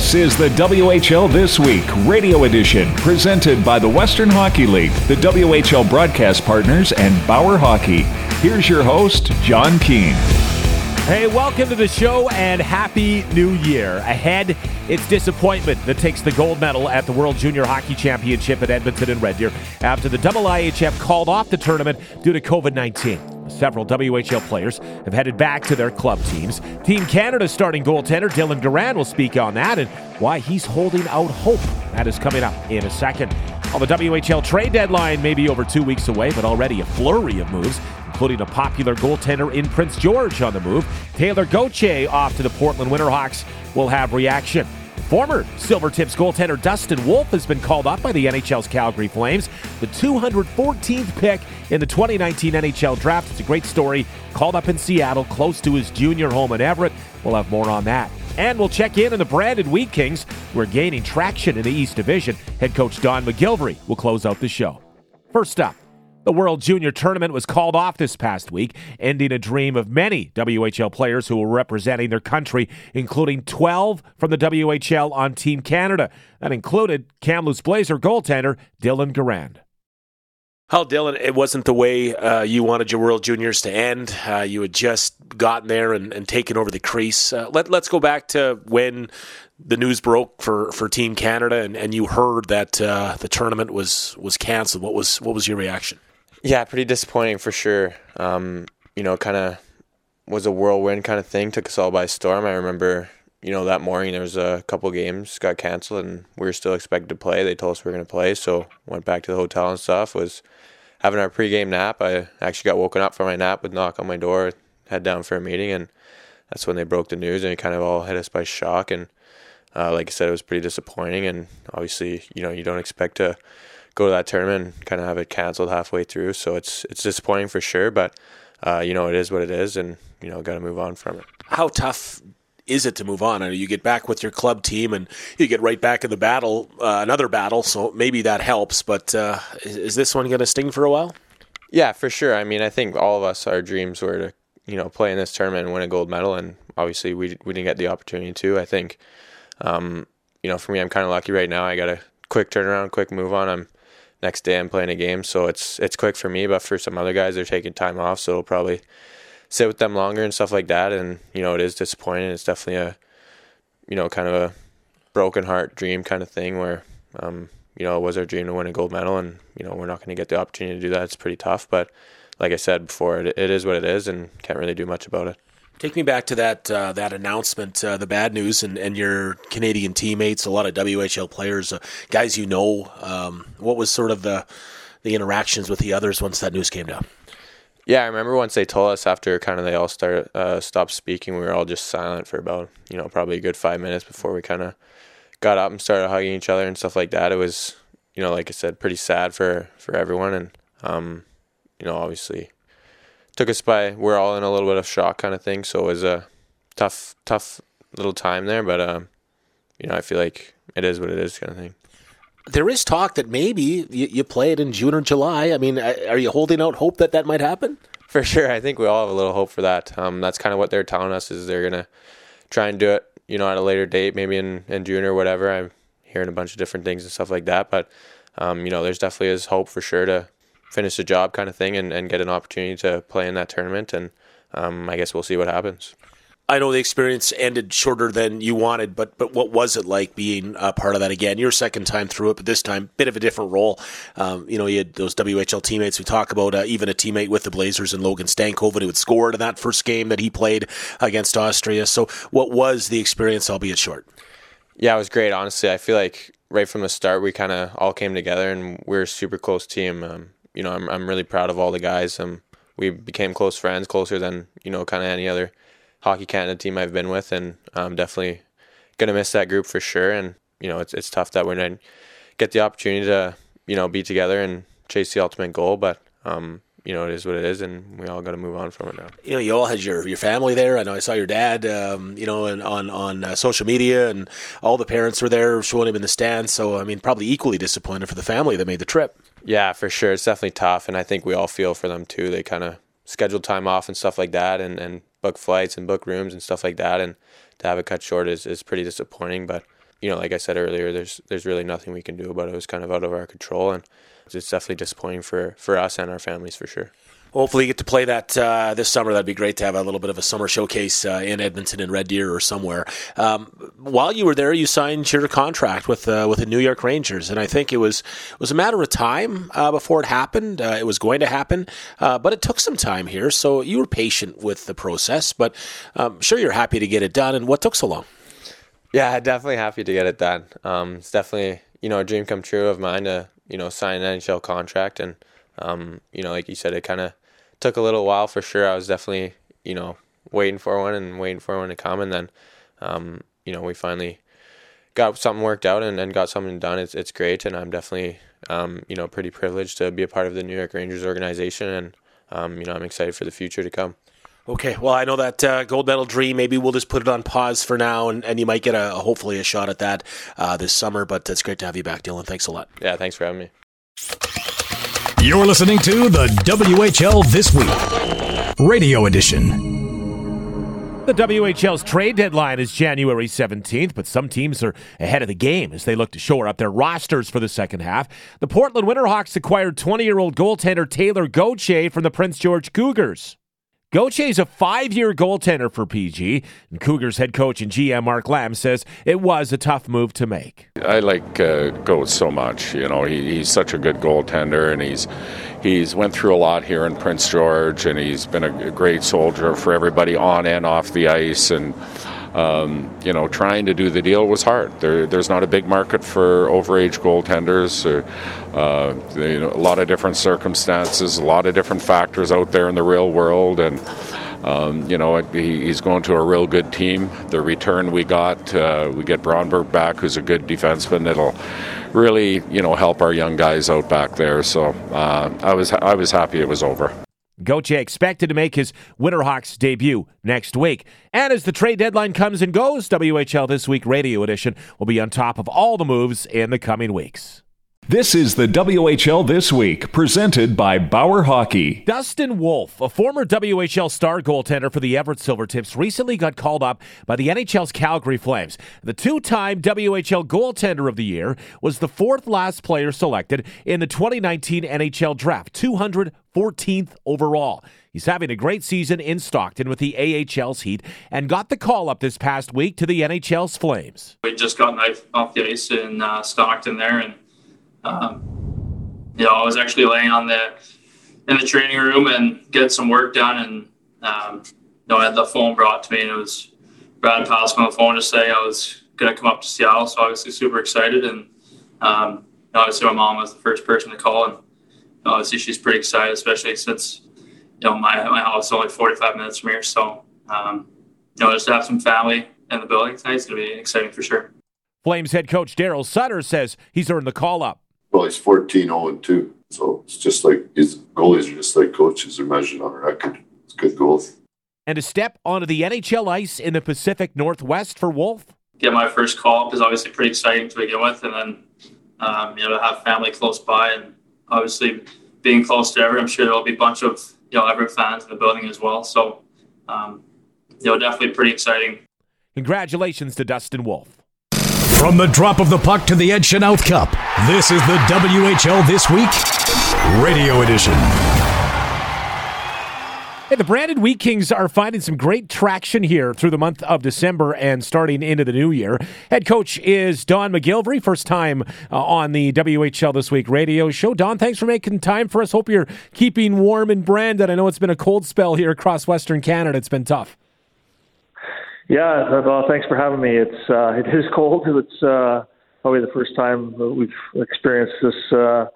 This is the WHL This Week radio edition presented by the Western Hockey League, the WHL broadcast partners, and Bauer Hockey. Here's your host, John Keene. Hey, welcome to the show and Happy New Year. Ahead, it's disappointment that takes the gold medal at the World Junior Hockey Championship at Edmonton and Red Deer after the IIHF called off the tournament due to COVID 19. Several WHL players have headed back to their club teams. Team Canada starting goaltender Dylan Garand will speak on that and why he's holding out hope. That is coming up in a second. While the WHL trade deadline may be over two weeks away, but already a flurry of moves including a popular goaltender in Prince George on the move. Taylor Gauthier off to the Portland Winterhawks will have reaction. Former Silvertips goaltender Dustin Wolf has been called up by the NHL's Calgary Flames, the 214th pick in the 2019 NHL draft. It's a great story. Called up in Seattle, close to his junior home in Everett. We'll have more on that. And we'll check in on the Brandon Wheat Kings, who are gaining traction in the East Division. Head coach Don MacGillivray will close out the show. First up, the World Junior Tournament was called off this past week, ending a dream of many WHL players who were representing their country, including 12 from the WHL on Team Canada. That included Kamloops Blazer goaltender Dylan Garand. Well, Dylan, it wasn't the way uh, you wanted your World Juniors to end. Uh, you had just gotten there and, and taken over the crease. Uh, let, us go back to when the news broke for, for Team Canada, and, and you heard that uh, the tournament was was canceled. What was what was your reaction? Yeah, pretty disappointing for sure. Um, you know, kind of was a whirlwind kind of thing. Took us all by storm. I remember, you know, that morning there was a couple games got canceled, and we were still expected to play. They told us we were going to play, so went back to the hotel and stuff. Was having our pregame nap. I actually got woken up from my nap with knock on my door, head down for a meeting, and that's when they broke the news, and it kind of all hit us by shock. And uh, like I said, it was pretty disappointing, and obviously, you know, you don't expect to go to that tournament and kind of have it canceled halfway through. So it's it's disappointing for sure, but uh, you know it is what it is, and you know got to move on from it. How tough is it to move on? I know you get back with your club team and you get right back in the battle, uh, another battle. So maybe that helps. But uh, is, is this one going to sting for a while? Yeah, for sure. I mean, I think all of us, our dreams were to you know play in this tournament and win a gold medal, and obviously we we didn't get the opportunity to. I think, um, you know, for me, I'm kind of lucky right now. I got a quick turnaround, quick move on. I'm next day I'm playing a game. So it's it's quick for me, but for some other guys, they're taking time off, so it'll probably sit with them longer and stuff like that. And you know, it is disappointing. It's definitely a you know kind of a broken heart dream kind of thing where um, you know it was our dream to win a gold medal, and you know we're not going to get the opportunity to do that. It's pretty tough, but like I said before, it, it is what it is, and can't really do much about it. Take me back to that uh, that announcement, uh, the bad news, and, and your Canadian teammates, a lot of WHL players, uh, guys you know. Um, what was sort of the the interactions with the others once that news came down? Yeah, I remember once they told us after kind of they all started uh, stopped speaking, we were all just silent for about you know probably a good five minutes before we kind of got up and started hugging each other and stuff like that. It was you know like I said, pretty sad for for everyone, and um, you know obviously took us by. We're all in a little bit of shock kind of thing. So it was a tough, tough little time there. But um, you know, I feel like it is what it is, kind of thing. There is talk that maybe you, you play it in June or July. I mean, are you holding out hope that that might happen? For sure, I think we all have a little hope for that. Um, that's kind of what they're telling us is they're gonna try and do it, you know, at a later date, maybe in, in June or whatever. I'm hearing a bunch of different things and stuff like that, but um, you know, there's definitely is hope for sure to finish the job kind of thing and, and get an opportunity to play in that tournament. And um, I guess we'll see what happens. I know the experience ended shorter than you wanted, but but what was it like being a part of that again? Your second time through it, but this time bit of a different role. Um, you know, you had those WHL teammates. We talk about uh, even a teammate with the Blazers and Logan Stankoven who had scored in that first game that he played against Austria. So, what was the experience, albeit short? Yeah, it was great. Honestly, I feel like right from the start we kind of all came together and we're a super close team. Um, you know, I'm I'm really proud of all the guys. Um, we became close friends, closer than you know, kind of any other hockey Canada team I've been with, and I'm definitely gonna miss that group for sure. And you know, it's it's tough that we didn't get the opportunity to you know be together and chase the ultimate goal, but um, you know, it is what it is, and we all got to move on from it now. You know, you all had your, your family there. I know I saw your dad, um, you know, and on on uh, social media, and all the parents were there showing him in the stands. So, I mean, probably equally disappointed for the family that made the trip. Yeah, for sure. It's definitely tough, and I think we all feel for them too. They kind of schedule time off and stuff like that, and, and book flights and book rooms and stuff like that, and to have it cut short is, is pretty disappointing. But you know, like I said earlier, there's there's really nothing we can do about it. It was kind of out of our control, and it's definitely disappointing for for us and our families for sure hopefully you get to play that uh, this summer. That'd be great to have a little bit of a summer showcase uh, in Edmonton and Red Deer or somewhere. Um, while you were there, you signed your contract with uh, with the New York Rangers, and I think it was it was a matter of time uh, before it happened. Uh, it was going to happen, uh, but it took some time here. So you were patient with the process, but I'm um, sure you're happy to get it done. And what took so long? Yeah, definitely happy to get it done. Um, it's definitely you know a dream come true of mine to you know sign an NHL contract and. Um, you know, like you said, it kind of took a little while for sure. I was definitely, you know, waiting for one and waiting for one to come, and then, um, you know, we finally got something worked out and, and got something done. It's it's great, and I'm definitely, um, you know, pretty privileged to be a part of the New York Rangers organization, and um, you know, I'm excited for the future to come. Okay, well, I know that uh, gold medal dream. Maybe we'll just put it on pause for now, and, and you might get a hopefully a shot at that uh, this summer. But it's great to have you back, Dylan. Thanks a lot. Yeah, thanks for having me. You're listening to the WHL This Week, Radio Edition. The WHL's trade deadline is January 17th, but some teams are ahead of the game as they look to shore up their rosters for the second half. The Portland Winterhawks acquired 20 year old goaltender Taylor Gauthier from the Prince George Cougars. Gauthier is a five year goaltender for PG, and Cougars head coach and GM Mark Lamb says it was a tough move to make. I like uh, Goat so much. You know, he, he's such a good goaltender, and he's he's went through a lot here in Prince George, and he's been a great soldier for everybody on and off the ice. And um, you know, trying to do the deal was hard. There, there's not a big market for overage goaltenders. Or, uh, you know, a lot of different circumstances, a lot of different factors out there in the real world, and um, you know, he, he's going to a real good team. The return we got, uh, we get Bronberg back, who's a good defenseman. It'll really, you know, help our young guys out back there. So uh, I was I was happy it was over. Gauthier expected to make his Winterhawks debut next week. And as the trade deadline comes and goes, WHL This Week Radio Edition will be on top of all the moves in the coming weeks. This is the WHL This Week, presented by Bauer Hockey. Dustin Wolf, a former WHL star goaltender for the Everett Silvertips, recently got called up by the NHL's Calgary Flames. The two time WHL Goaltender of the Year was the fourth last player selected in the 2019 NHL Draft, 214th overall. He's having a great season in Stockton with the AHL's Heat and got the call up this past week to the NHL's Flames. We just got off the ice in uh, Stockton there and um, you know, I was actually laying on the in the training room and get some work done, and um, you know, I had the phone brought to me, and it was Brad Pascall on the phone to say I was going to come up to Seattle. So obviously super excited, and um, obviously my mom was the first person to call, and obviously she's pretty excited, especially since you know my my house is only 45 minutes from here. So um, you know, just to have some family in the building tonight is going to be exciting for sure. Flames head coach Daryl Sutter says he's earned the call up. Well, he's 14 0 and 2. So it's just like his goalies are just like coaches are measured on a record. It's good goals. And a step onto the NHL ice in the Pacific Northwest for Wolf? Get my first call up is obviously pretty exciting to begin with. And then, um, you know, to have family close by and obviously being close to Everett, I'm sure there'll be a bunch of, you know, Everett fans in the building as well. So, um, you know, definitely pretty exciting. Congratulations to Dustin Wolf. From the drop of the puck to the Ed Chynoweth Cup, this is the WHL This Week Radio Edition. Hey, the Brandon Wheat Kings are finding some great traction here through the month of December and starting into the new year. Head coach is Don MacGillivray, first time uh, on the WHL This Week radio show. Don, thanks for making time for us. Hope you're keeping warm in Brandon. I know it's been a cold spell here across Western Canada. It's been tough. Yeah, well, thanks for having me. It's uh, it is cold. It's uh, probably the first time we've experienced this uh,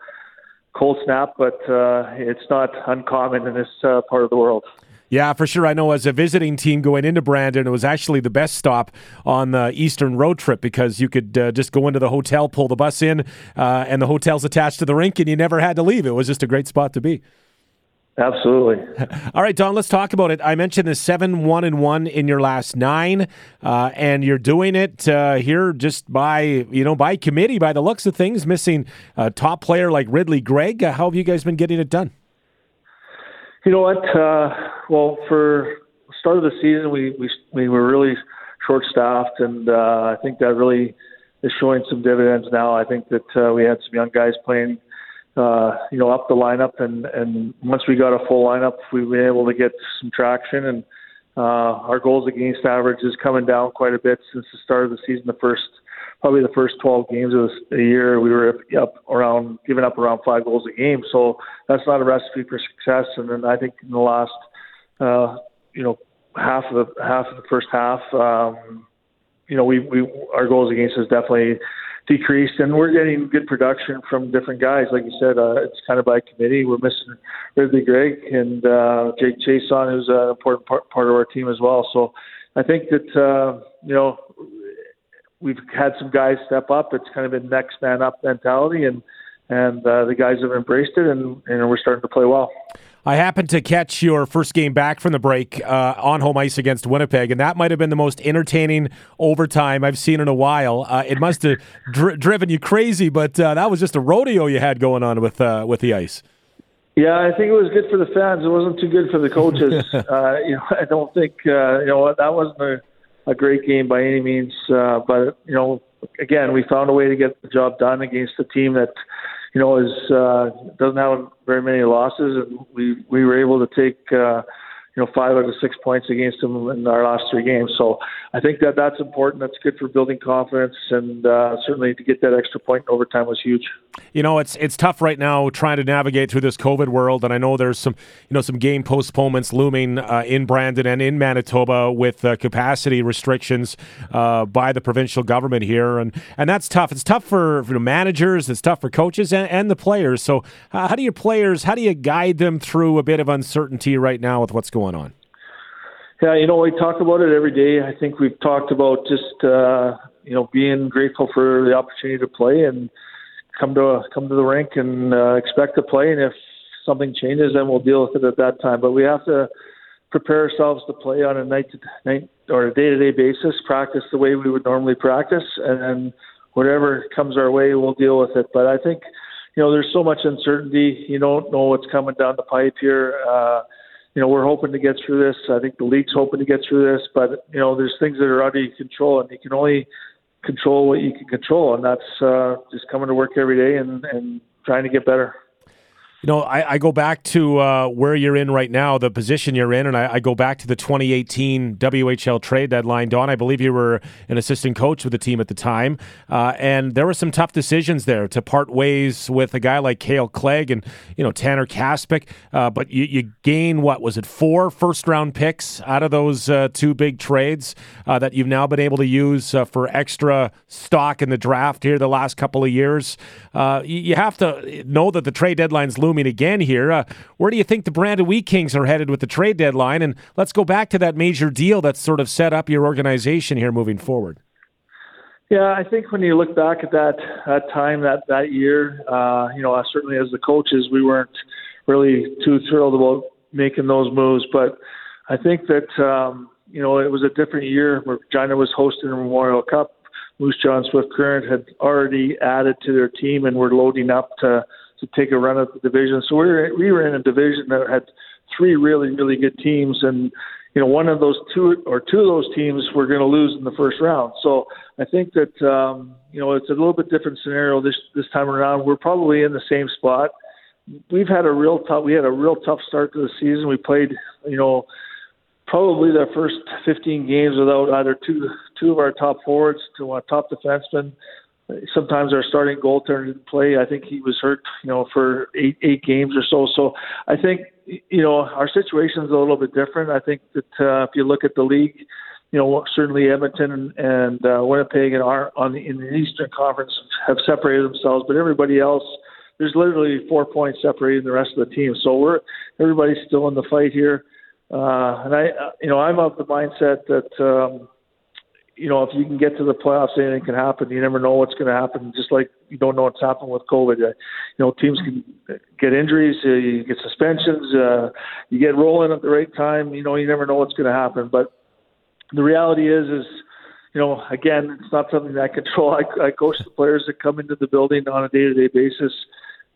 cold snap, but uh, it's not uncommon in this uh, part of the world. Yeah, for sure. I know as a visiting team going into Brandon, it was actually the best stop on the Eastern road trip because you could uh, just go into the hotel, pull the bus in, uh, and the hotel's attached to the rink, and you never had to leave. It was just a great spot to be. Absolutely. All right, Don, let's talk about it. I mentioned the seven, one, and one in your last nine, uh, and you're doing it uh, here just by you know by committee, by the looks of things. Missing a top player like Ridley Greig. Uh, how have you guys been getting it done? You know what? Uh, well, for start of the season, we we we were really short staffed, and uh, I think that really is showing some dividends now. I think that uh, we had some young guys playing, uh, you know, up the lineup, and and once we got a full lineup, we were able to get some traction, and uh, our goals against average is coming down quite a bit since the start of the season. The first, probably the first 12 games of the year, we were up around giving up around five goals a game. So that's not a recipe for success. And then I think in the last, uh, you know, half of the half of the first half. Um, you know, we we our goals against us definitely decreased, and we're getting good production from different guys. Like you said, uh, it's kind of by committee. We're missing Ridley Greig and uh, Jake Chiasson, who's an important part, part of our team as well. So I think that uh, you know we've had some guys step up. It's kind of a next man up mentality, and and uh, the guys have embraced it, and, and we're starting to play well. I happened to catch your first game back from the break uh, on home ice against Winnipeg, and that might have been the most entertaining overtime I've seen in a while. Uh, it must have dri- driven you crazy, but uh, that was just a rodeo you had going on with uh, with the ice. Yeah, I think it was good for the fans. It wasn't too good for the coaches. Uh, you know, I don't think uh, you know that wasn't a, a great game by any means. but you know, again, we found a way to get the job done against a team that you know, is uh, doesn't have very many losses, and we we were able to take uh, you know five out of six points against them in our last three games. So I think that that's important. That's good for building confidence, and uh, certainly to get that extra point in overtime was huge. You know, it's it's tough right now trying to navigate through this COVID world, and I know there's some you know some game postponements looming uh, in Brandon and in Manitoba with uh, capacity restrictions uh, by the provincial government here, and and that's tough. It's tough for, managers, it's tough for coaches and, and the players. So how do your players? How do you guide them through a bit of uncertainty right now with what's going on? Yeah, you know, we talk about it every day. I think we've talked about just uh, you know being grateful for the opportunity to play and come to come to the rink and uh, expect to play. And if something changes, then we'll deal with it at that time. But we have to prepare ourselves to play on a night to night or a day to day basis, practice the way we would normally practice, and then whatever comes our way, we'll deal with it. But I think you know there's so much uncertainty. You don't know what's coming down the pipe here. Uh, you know, we're hoping to get through this. I think the league's hoping to get through this, but you know, there's things that are out of your control, and you can only control what you can control, and that's uh, just coming to work every day and, and trying to get better. You know, I, I go back to uh, where you're in right now, the position you're in, and I, I, go back to the 2018 WHL trade deadline. Don, I believe you were an assistant coach with the team at the time, uh, and there were some tough decisions there to part ways with a guy like Kale Clague and you know Tanner Kaspick. Uh, but you, you, gain what was it four first round picks out of those uh, two big trades uh, that you've now been able to use uh, for extra stock in the draft here the last couple of years. you have to know that the trade deadline's looming looming again here. Uh, where do you think the Brandon Wheat Kings are headed with the trade deadline? And let's go back to that major deal that's sort of set up your organization here moving forward. Yeah, I think when you look back at that that time that that year, uh, you know, certainly as the coaches, we weren't really too thrilled about making those moves. But I think that um, you know it was a different year Regina was hosting the Memorial Cup. Moose Jaw Swift Current had already added to their team and were loading up to to take a run at the division. So we were we were in a division that had three really really good teams, and you know one of those two or two of those teams were going to lose in the first round. So I think that um, you know it's a little bit different scenario this this time around. We're probably in the same spot. We've had a real tough we had a real tough start to the season. We played you know probably the first 15 games without either two two of our top forwards to our top defenseman sometimes our starting goaltender didn't play. I think he was hurt, you know, for eight eight games or so. So I think you know our situation is a little bit different. I think that uh, if you look at the league, you know, certainly Edmonton and, and uh, Winnipeg and are on the in the Eastern Conference have separated themselves, but everybody else. There's literally four points separating the rest of the team, so we're everybody's still in the fight here. Uh, and I, you know, I'm of the mindset that um, you know, if you can get to the playoffs, anything can happen. You never know what's going to happen. Just like you don't know what's happened with COVID. Uh, you know, teams can get injuries, uh, you get suspensions, uh, you get rolling at the right time. You know, you never know what's going to happen. But the reality is, is you know, again, it's not something that I control. I, I coach the players that come into the building on a day-to-day basis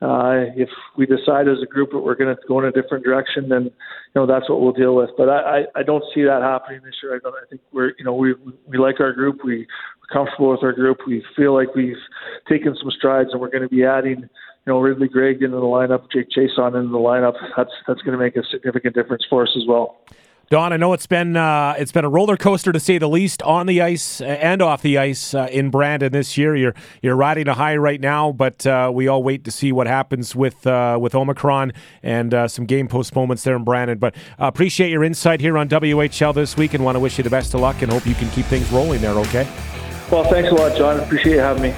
Uh, if we decide as a group that we're going to go in a different direction, then you know that's what we'll deal with. But I, I, I don't see that happening this year. I, don't, I think we're you know we we like our group. We, we're comfortable with our group. We feel like we've taken some strides, and we're going to be adding, you know, Ridley Greig into the lineup, Jake Chiasson into the lineup. That's that's going to make a significant difference for us as well. Don, I know it's been uh, it's been a roller coaster to say the least on the ice and off the ice uh, in Brandon this year. You're you're riding a high right now, but uh, we all wait to see what happens with uh, with Omicron and uh, some game postponements there in Brandon. But uh, appreciate your insight here on WHL this week, and want to wish you the best of luck and hope you can keep things rolling there. Okay. Well, thanks a lot, John. Appreciate you having me.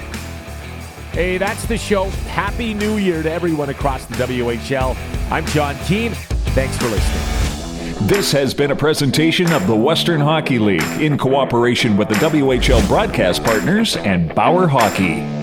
Hey, that's the show. Happy New Year to everyone across the WHL. I'm John Keane. Thanks for listening. This has been a presentation of the Western Hockey League in cooperation with the WHL broadcast partners and Bauer Hockey.